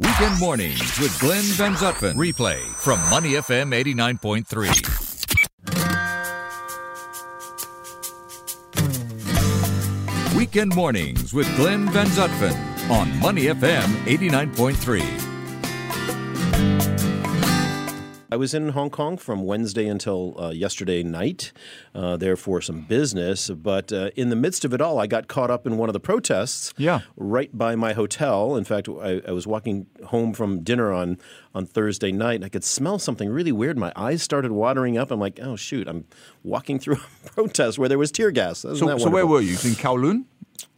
Weekend mornings with Glenn Van Zutphen. Replay from Money FM 89.3. Weekend mornings with Glenn Van Zutphen on Money FM 89.3. I was in Hong Kong from Wednesday until uh, yesterday night, uh, there for some business. But uh, in the midst of it all, I got caught up in one of the protests. Yeah. Right by my hotel. In fact, I, I was walking home from dinner on on Thursday night, and I could smell something really weird. My eyes started watering up. I'm like, oh shoot! I'm walking through a protest where there was tear gas. Isn't So, that so where wonderful? were you? In Kowloon?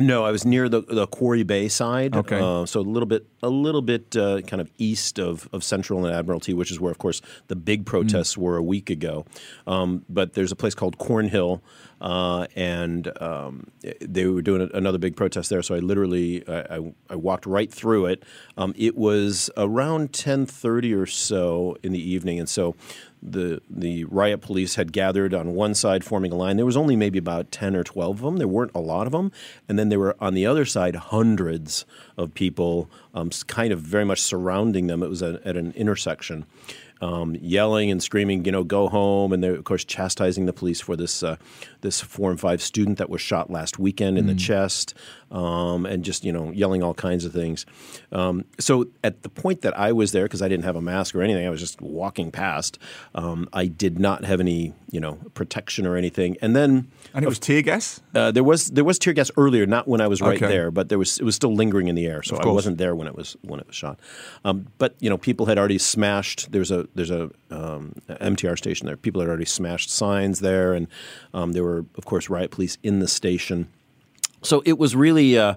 No, I was near the the Quarry Bay side. Okay. Uh, so a little bit, a little bit uh, kind of east of, of Central and Admiralty, which is where, of course, the big protests were a week ago. Um, but there's a place called Kornhill, uh, and um, they were doing a- another big protest there. So I literally, I, I, I walked right through it. Um, it was around 10:30 or so in the evening, and so the the riot police had gathered on one side forming a line. There was only maybe about 10 or 12 of them there weren't a lot of them and then there were on the other side hundreds of people um, kind of very much surrounding them. It was a, at an intersection um, yelling and screaming, you know, go home, and they're of course chastising the police for this uh, this four and five student that was shot last weekend in the chest, um, and just you know yelling all kinds of things. Um, so at the point that I was there, because I didn't have a mask or anything, I was just walking past. Um, I did not have any you know protection or anything, and then And it was tear gas? uh, there was there was tear gas earlier, not when I was right Okay. there, but there was it was still lingering in the air, so I wasn't there when it was when it was shot. Um, but you know, people had already smashed. There's a there's a um, MTR station there. People had already smashed signs there, and um, there were of course riot police in the station. So it was really. Uh,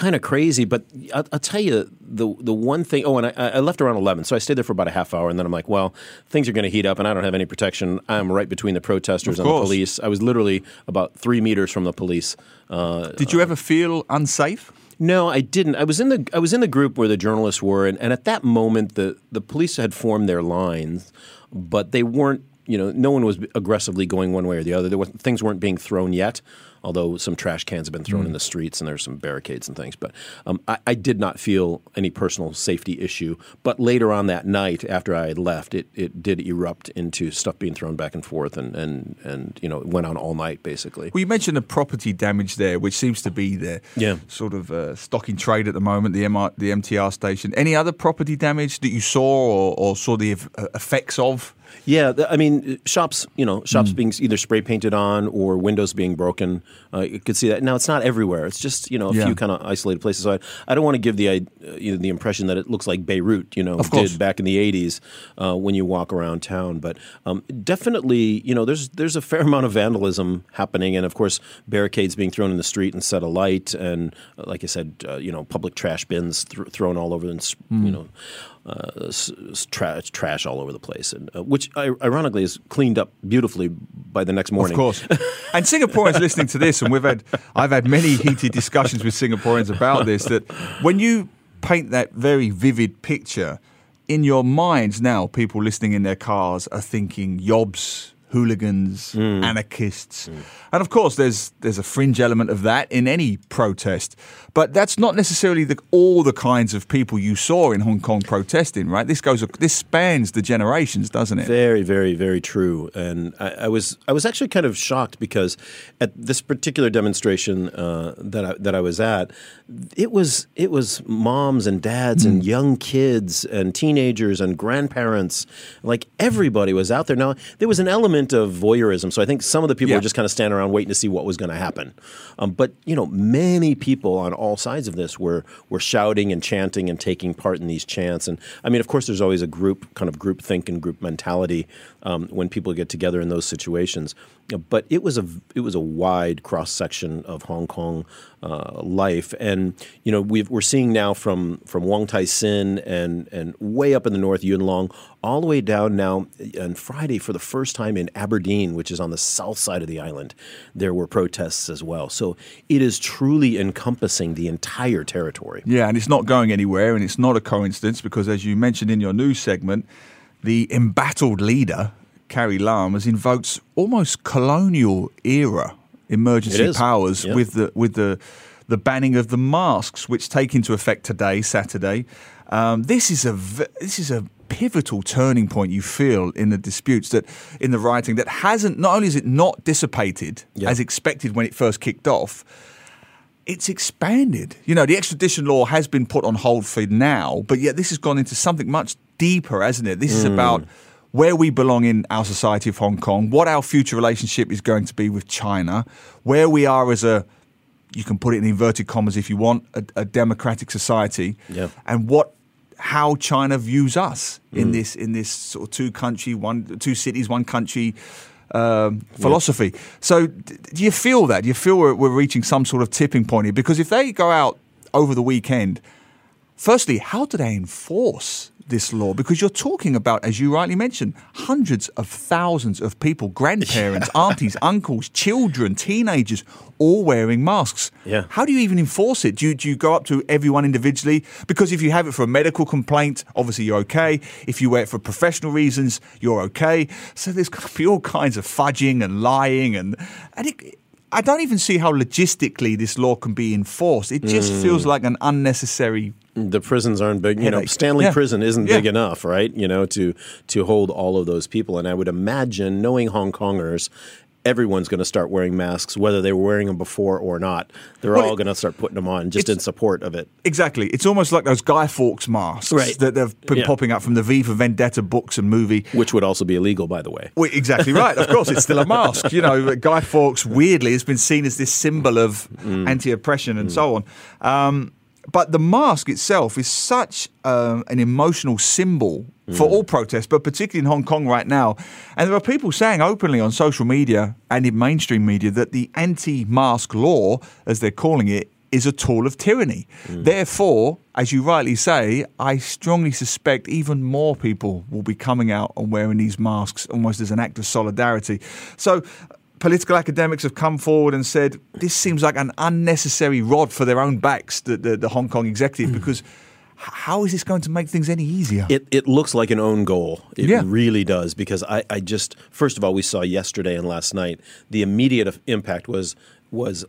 Kind of crazy, but I'll, I'll tell you the the one thing. Oh, and I, I left around eleven, so I stayed there for about a half hour, and then I'm like, well, things are going to heat up, and I don't have any protection. I'm right between the protesters and the police. I was literally about three meters from the police. Uh, Did you ever feel unsafe? no, I didn't. I was in the I was in the group where the journalists were, and, and at that moment, the the police had formed their lines, but they weren't. You know, no one was aggressively going one way or the other. There was things weren't being thrown yet, although some trash cans have been thrown in the streets and there's some barricades and things. But um, I, I did not feel any personal safety issue. But later on that night, after I had left, it, it did erupt into stuff being thrown back and forth, and and and you know, it went on all night basically. Well, you mentioned the property damage there, which seems to be the Yeah. sort of uh, stock in trade at the moment, the, MR, the MTR station. Any other property damage that you saw or, or saw the uh, effects of? Yeah, I mean, shops, you know, shops being either spray painted on or windows being broken. Uh, you could see that. Now, it's not everywhere. It's just, you know, a Yeah. few kind of isolated places. So I, I don't want to give the, uh, you know, the impression that it looks like Beirut, you know, did back in the 80s uh, when you walk around town. But um, definitely, you know, there's, there's a fair amount of vandalism happening. And, of course, barricades being thrown in the street and set alight. And, uh, like I said, uh, you know, public trash bins th- thrown all over and, you know, uh, s- trash, trash all over the place, and uh, which ironically is cleaned up beautifully by the next morning. Of course. and Singaporeans listening to this, and we've had, I've had many heated discussions with Singaporeans about this, that when you paint that very vivid picture, in your minds now, people listening in their cars are thinking yobs, hooligans, anarchists. And of course, there's there's a fringe element of that in any protest. But that's not necessarily the, all the kinds of people you saw in Hong Kong protesting, right? This goes this spans the generations, doesn't it? Very, very, very true. And I, I was I was actually kind of shocked because at this particular demonstration uh, that I, that I was at, it was it was moms and dads and young kids and teenagers and grandparents, like everybody was out there. Now there was an element of voyeurism, so I think some of the people Yeah. were just kind of standing around waiting to see what was going to happen. Um, but you know, many people on all sides of this were were shouting and chanting and taking part in these chants. And I mean, of course, there's always a group kind of group think and group mentality um, when people get together in those situations. But it was a it was a wide cross section of Hong Kong uh, life, and you know we've, we're seeing now from from Wong Tai Sin and and way up in the north Yuen Long, all the way down now on Friday for the first time in Aberdeen, which is on the south side of the island, there were protests as well. So it is truly encompassing the entire territory. Yeah, and it's not going anywhere, and it's not a coincidence because, as you mentioned in your news segment, the embattled leader, Carrie Lam, has invoked almost colonial era emergency powers yeah. with the with the the banning of the masks, which take into effect today, Saturday. Um, this is a this is a pivotal turning point you feel in the disputes that in the rioting that hasn't not only is it not dissipated Yeah. as expected when it first kicked off it's expanded. You know, the extradition law has been put on hold for now, but yet this has gone into something much deeper, hasn't it? This is hmm. about where we belong in our society of Hong Kong, what our future relationship is going to be with China, where we are as a you can put it in inverted commas if you want a, a democratic society, and what how China views us in this in this sort of two country one two cities one country um, philosophy. So d- do you feel that? Do you feel we're, we're reaching some sort of tipping point here? Because if they go out over the weekend, firstly, how do they enforce this law? Because you're talking about, as you rightly mentioned, hundreds of thousands of people, grandparents, aunties, uncles, children, teenagers, all wearing masks. Yeah. How do you even enforce it? Do you, do you go up to everyone individually? Because if you have it for a medical complaint, obviously you're okay. If you wear it for professional reasons, you're okay. So there's going to be all kinds of fudging and lying, and and it, I don't even see how logistically this law can be enforced. It just Mm. feels like an unnecessary. The prisons aren't big. You know. Stanley Yeah. Prison isn't Yeah. big enough, right? You know, to to hold all of those people. And I would imagine, knowing Hong Kongers, everyone's going to start wearing masks, whether they were wearing them before or not. They're Well, all going to start putting them on just in support of it. Exactly. It's almost like those Guy Fawkes masks Right. that have been Yeah. popping up from the V for Vendetta books and movie. Which would also be illegal, by the way. Well, exactly right. Of course, it's still a mask. You know, Guy Fawkes weirdly has been seen as this symbol of anti-oppression and so on. Um, but the mask itself is such um, an emotional symbol for all protests, but particularly in Hong Kong right now. And there are people saying openly on social media and in mainstream media that the anti-mask law, as they're calling it, is a tool of tyranny. Therefore, as you rightly say, I strongly suspect even more people will be coming out and wearing these masks almost as an act of solidarity. So, political academics have come forward and said this seems like an unnecessary rod for their own backs, the, the, the Hong Kong executive, hmm. because how is this going to make things any easier? It, it looks like an own goal. It Yeah. really does because I, I just first of all we saw yesterday and last night the immediate impact was was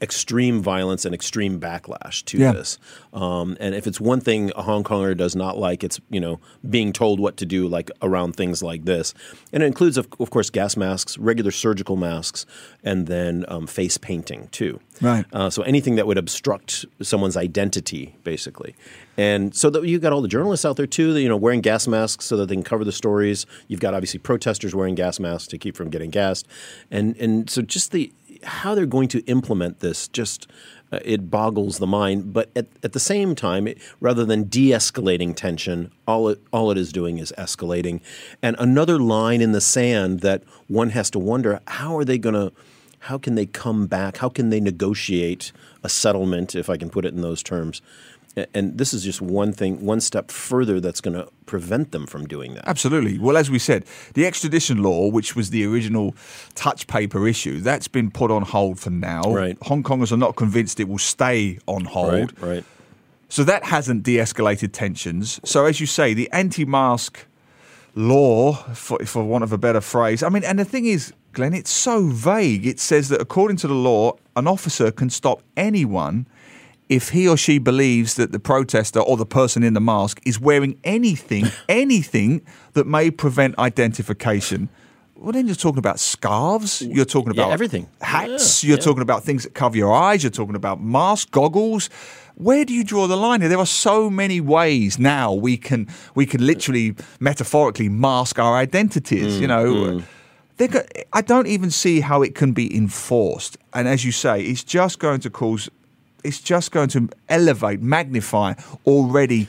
extreme violence and extreme backlash to Yeah. this. Um, and if it's one thing a Hong Konger does not like, it's you know being told what to do like around things like this. And it includes of, of course gas masks, regular surgical masks, and then um, face painting too. Right. Uh, so anything that would obstruct someone's identity, basically. And so that you've got all the journalists out there too, that, you know, wearing gas masks so that they can cover the stories. You've got obviously protesters wearing gas masks to keep from getting gassed, and and so just the how they're going to implement this just. Uh, it boggles the mind, but at, at the same time, it, rather than de-escalating tension, all it all it is doing is escalating, and another line in the sand that one has to wonder: how are they going to how can they come back? How can they negotiate a settlement, if I can put it in those terms? And this is just one thing, one step further that's going to prevent them from doing that. Absolutely. Well, as we said, the extradition law, which was the original touch paper issue, that's been put on hold for now. Right. Hong Kongers are not convinced it will stay on hold. Right, right. So that hasn't de escalated tensions. So, as you say, the anti mask law, for, for want of a better phrase, I mean, and the thing is, Glenn, it's so vague. It says that according to the law, an officer can stop anyone if he or she believes that the protester or the person in the mask is wearing anything, anything that may prevent identification. Well, then you're talking about scarves. You're talking Yeah, about everything. Hats. Yeah, you're yeah. talking about things that cover your eyes. You're talking about masks, goggles. Where do you draw the line? here? There are so many ways now we can we can literally metaphorically mask our identities. Mm, you know, They're I don't even see how it can be enforced. And as you say, it's just going to cause. It's just going to elevate, magnify already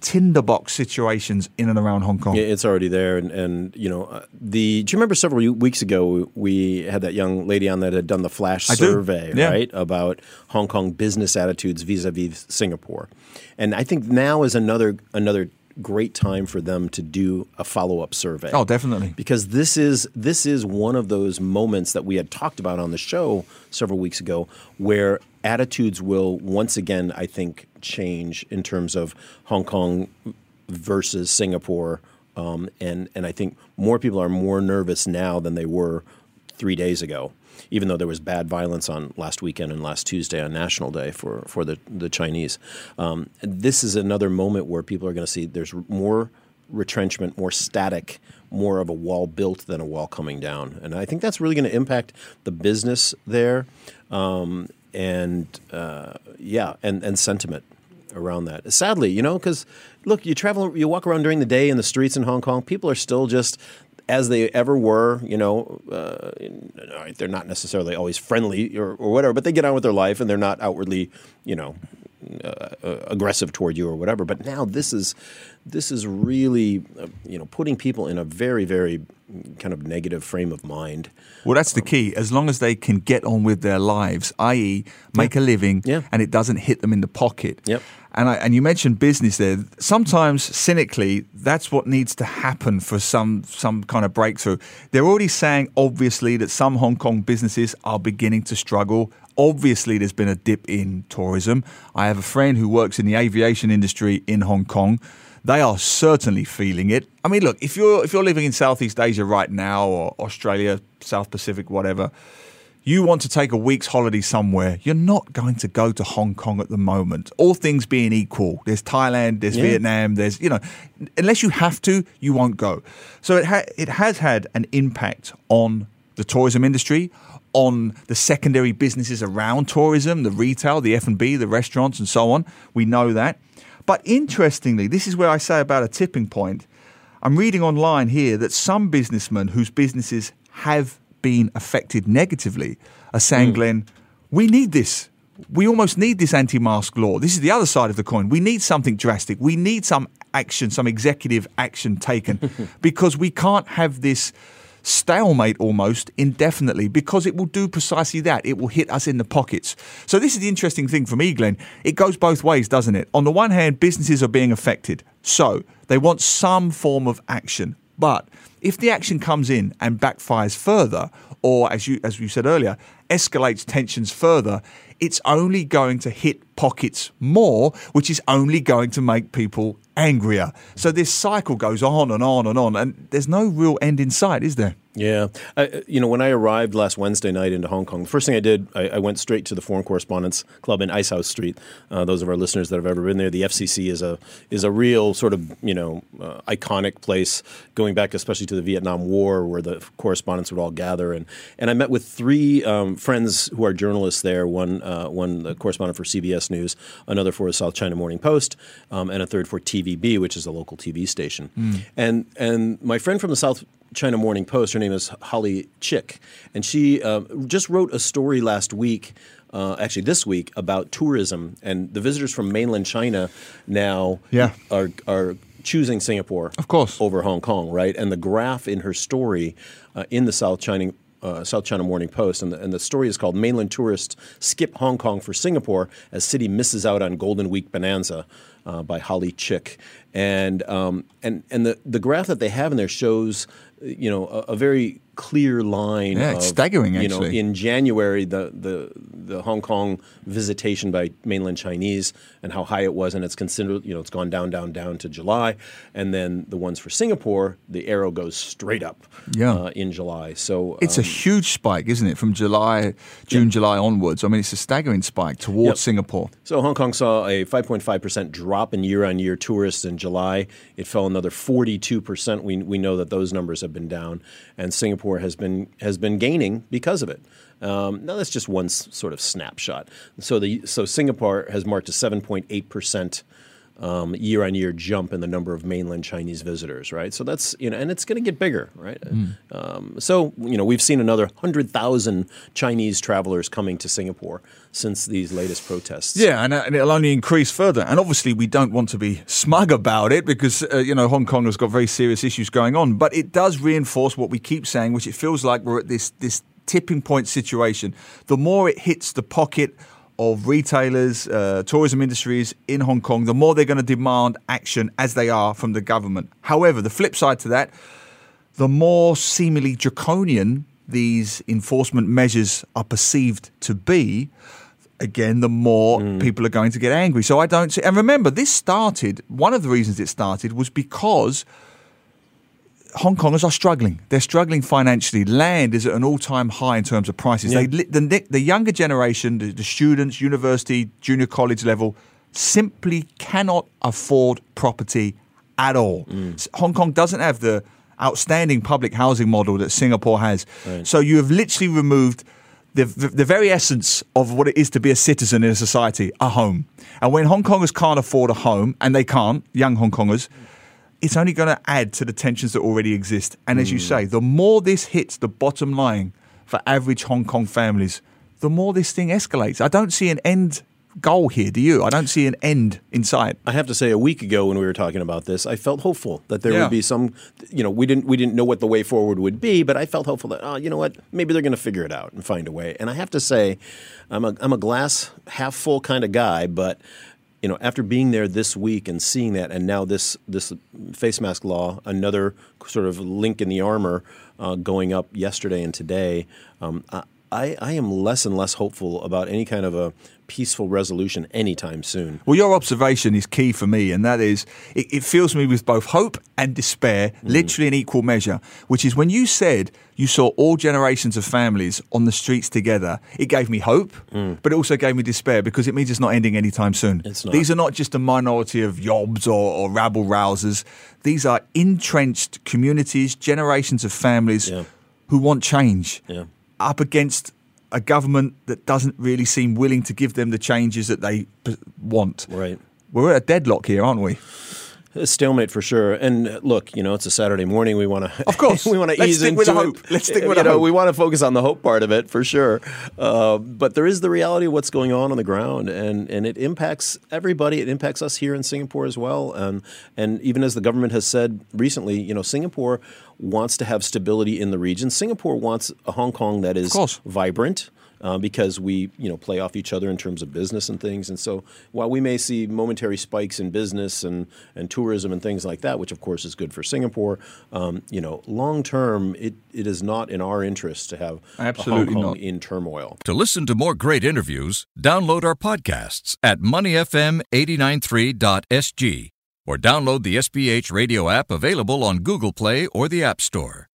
tinderbox situations in and around Hong Kong. Yeah, it's already there, and, and you know uh, the. Do you remember several weeks ago we had that young lady on that had done the flash I survey, Yeah. right, about Hong Kong business attitudes vis-a-vis Singapore, and I think now is another another great time for them to do a follow-up survey. Oh, definitely. because this is this is one of those moments that we had talked about on the show several weeks ago where attitudes will once again I think change in terms of Hong Kong versus Singapore um, and and I think more people are more nervous now than they were three days ago. Even though there was bad violence on last weekend and last Tuesday on National Day for, for the, the Chinese, um, this is another moment where people are going to see there's more retrenchment, more static, more of a wall built than a wall coming down. And I think that's really going to impact the business there, um, and uh, yeah, and and sentiment around that. Sadly, you know, because look, you travel, you walk around during the day in the streets in Hong Kong, people are still just as they ever were, you know, uh, they're not necessarily always friendly or, or, whatever, but they get on with their life and they're not outwardly, you know, uh, aggressive toward you or whatever. But now this is this is really, uh, you know, putting people in a very, very kind of negative frame of mind. Well, that's the key. As long as they can get on with their lives, i.e., make yeah. a living, yeah. and it doesn't hit them in the pocket. Yep. And I, and you mentioned business there. Sometimes, cynically, that's what needs to happen for some some kind of breakthrough. They're already saying, obviously, that some Hong Kong businesses are beginning to struggle. Obviously, there's been a dip in tourism. I have a friend who works in the aviation industry in Hong Kong they are certainly feeling it. I mean, look, if you're if you're living in Southeast Asia right now or Australia, South Pacific, whatever, you want to take a week's holiday somewhere, you're not going to go to Hong Kong at the moment. All things being equal, there's Thailand, there's yeah. Vietnam, there's you know, unless you have to, you won't go. So it ha- it has had an impact on the tourism industry, on the secondary businesses around tourism, the retail, the F&B, the restaurants and so on. We know that. But interestingly, this is where I say about a tipping point. I'm reading online here that some businessmen whose businesses have been affected negatively are saying, mm. Glenn, we need this. We almost need this anti mask law. This is the other side of the coin. We need something drastic. We need some action, some executive action taken because we can't have this stalemate almost indefinitely because it will do precisely that. It will hit us in the pockets. So, this is the interesting thing for me, Glenn. It goes both ways, doesn't it? On the one hand, businesses are being affected. So, they want some form of action. But if the action comes in and backfires further, or as you as you said earlier, escalates tensions further, it's only going to hit pockets more, which is only going to make people angrier. So this cycle goes on and on and on, and there's no real end in sight, is there? Yeah. I, you know, when I arrived last Wednesday night into Hong Kong, the first thing I did, I, I went straight to the Foreign Correspondents Club in Icehouse Street. Uh, those of our listeners that have ever been there, the FCC is a is a real sort of you know uh, iconic place, going back especially to the Vietnam War, where the correspondents would all gather. And and I met with three um, friends who are journalists there. One uh, one the correspondent for CBS News, another for the South China Morning Post, um, and a third for TVB, which is a local TV station. Mm. And and my friend from the South China Morning Post. Her name is Holly Chik, and she uh, just wrote a story last week. Uh, actually, this week about tourism and the visitors from mainland China now yeah. are are choosing Singapore, of course, over Hong Kong, right? And the graph in her story uh, in the South China uh, South China Morning Post, and the, and the story is called "Mainland Tourists Skip Hong Kong for Singapore as City Misses Out on Golden Week Bonanza." Uh, by Holly Chik, and um, and and the the graph that they have in there shows you know, a, a very clear line. Yeah, it's staggering. You actually. know, in January, the, the the Hong Kong visitation by mainland Chinese and how high it was, and it's considered, you know, it's gone down, down, down to July, and then the ones for Singapore, the arrow goes straight up. Yeah. Uh, in July, so it's um, a huge spike, isn't it? From July, June, yeah. July onwards. I mean, it's a staggering spike towards yep. Singapore. So Hong Kong saw a 5.5 percent drop in year-on-year tourists in July. It fell another 42 percent. We we know that those numbers have been down, and Singapore Has been has been gaining because of it. Um, now that's just one s- sort of snapshot. So the so Singapore has marked a 7.8 percent um, year-on-year jump in the number of mainland Chinese visitors, right? So that's you know, and it's going to get bigger, right? Mm. Um, so you know, we've seen another hundred thousand Chinese travelers coming to Singapore since these latest protests. Yeah, and, uh, and, it'll only increase further. And obviously, we don't want to be smug about it because uh, you know Hong Kong has got very serious issues going on. But it does reinforce what we keep saying, which it feels like we're at this this tipping point situation. The more it hits the pocket of retailers, uh, tourism industries in Hong Kong, the more they're going to demand action as they are from the government. However, the flip side to that, the more seemingly draconian these enforcement measures are perceived to be, again, the more mm. people are going to get angry. So I don't see. And remember, this started, one of the reasons it started was because Hong Kongers are struggling. They're struggling financially. Land is at an all-time high in terms of prices. Yeah. They, the, the, younger generation, the, the students, university, junior college level, simply cannot afford property at all. Mm. S- Hong Kong doesn't have the outstanding public housing model that Singapore has. So you have literally removed the, the, the very essence of what it is to be a citizen in a society, a home. And when Hong Kongers can't afford a home, and they can't, young Hong Kongers, it's only going to add to the tensions that already exist. And as you hmm. say, the more this hits the bottom line for average Hong Kong families, the more this thing escalates. I don't see an end goal here, do you? I don't see an end in sight. I have to say, a week ago when we were talking about this, I felt hopeful that there Yeah. would be some. You know, we didn't we didn't know what the way forward would be, but I felt hopeful that oh, you know what, maybe they're going to figure it out and find a way. And I have to say, I'm a I'm a glass half full kind of guy, but you know, after being there this week and seeing that, and now this this face mask law, another sort of link in the armor, uh, going up yesterday and today, um, I, I am less and less hopeful about any kind of a peaceful resolution anytime soon. Well, your observation is key for me, and that is it, it fills me with both hope and despair, mm. literally in equal measure. Which is when you said you saw all generations of families on the streets together, it gave me hope, mm. but it also gave me despair because it means it's not ending anytime soon. It's not. These are not just a minority of yobs or, or rabble rousers. These are entrenched communities, generations of families Yeah. who want change Yeah. up against a government that doesn't really seem willing to give them the changes that they want. Right. We're at a deadlock here, aren't we? A stalemate for sure. And look, you know, it's a Saturday morning. We want to, Of course. we want to ease into with the it. hope. Let's stick You with the know, hope. We want to focus on the hope part of it for sure. Uh, but there is the reality of what's going on on the ground, and and it impacts everybody. It impacts us here in Singapore as well. And and even as the government has said recently, you know, Singapore wants to have stability in the region. Singapore wants a Hong Kong that is vibrant. Uh, because we, you know, play off each other in terms of business and things, and so while we may see momentary spikes in business and, and tourism and things like that, which of course is good for Singapore, um, you know, long term, it, it is not in our interest to have Absolutely Hong Kong not. in turmoil. To listen to more great interviews, download our podcasts at moneyfm893.sg or download the SPH radio app available on Google Play or the App Store.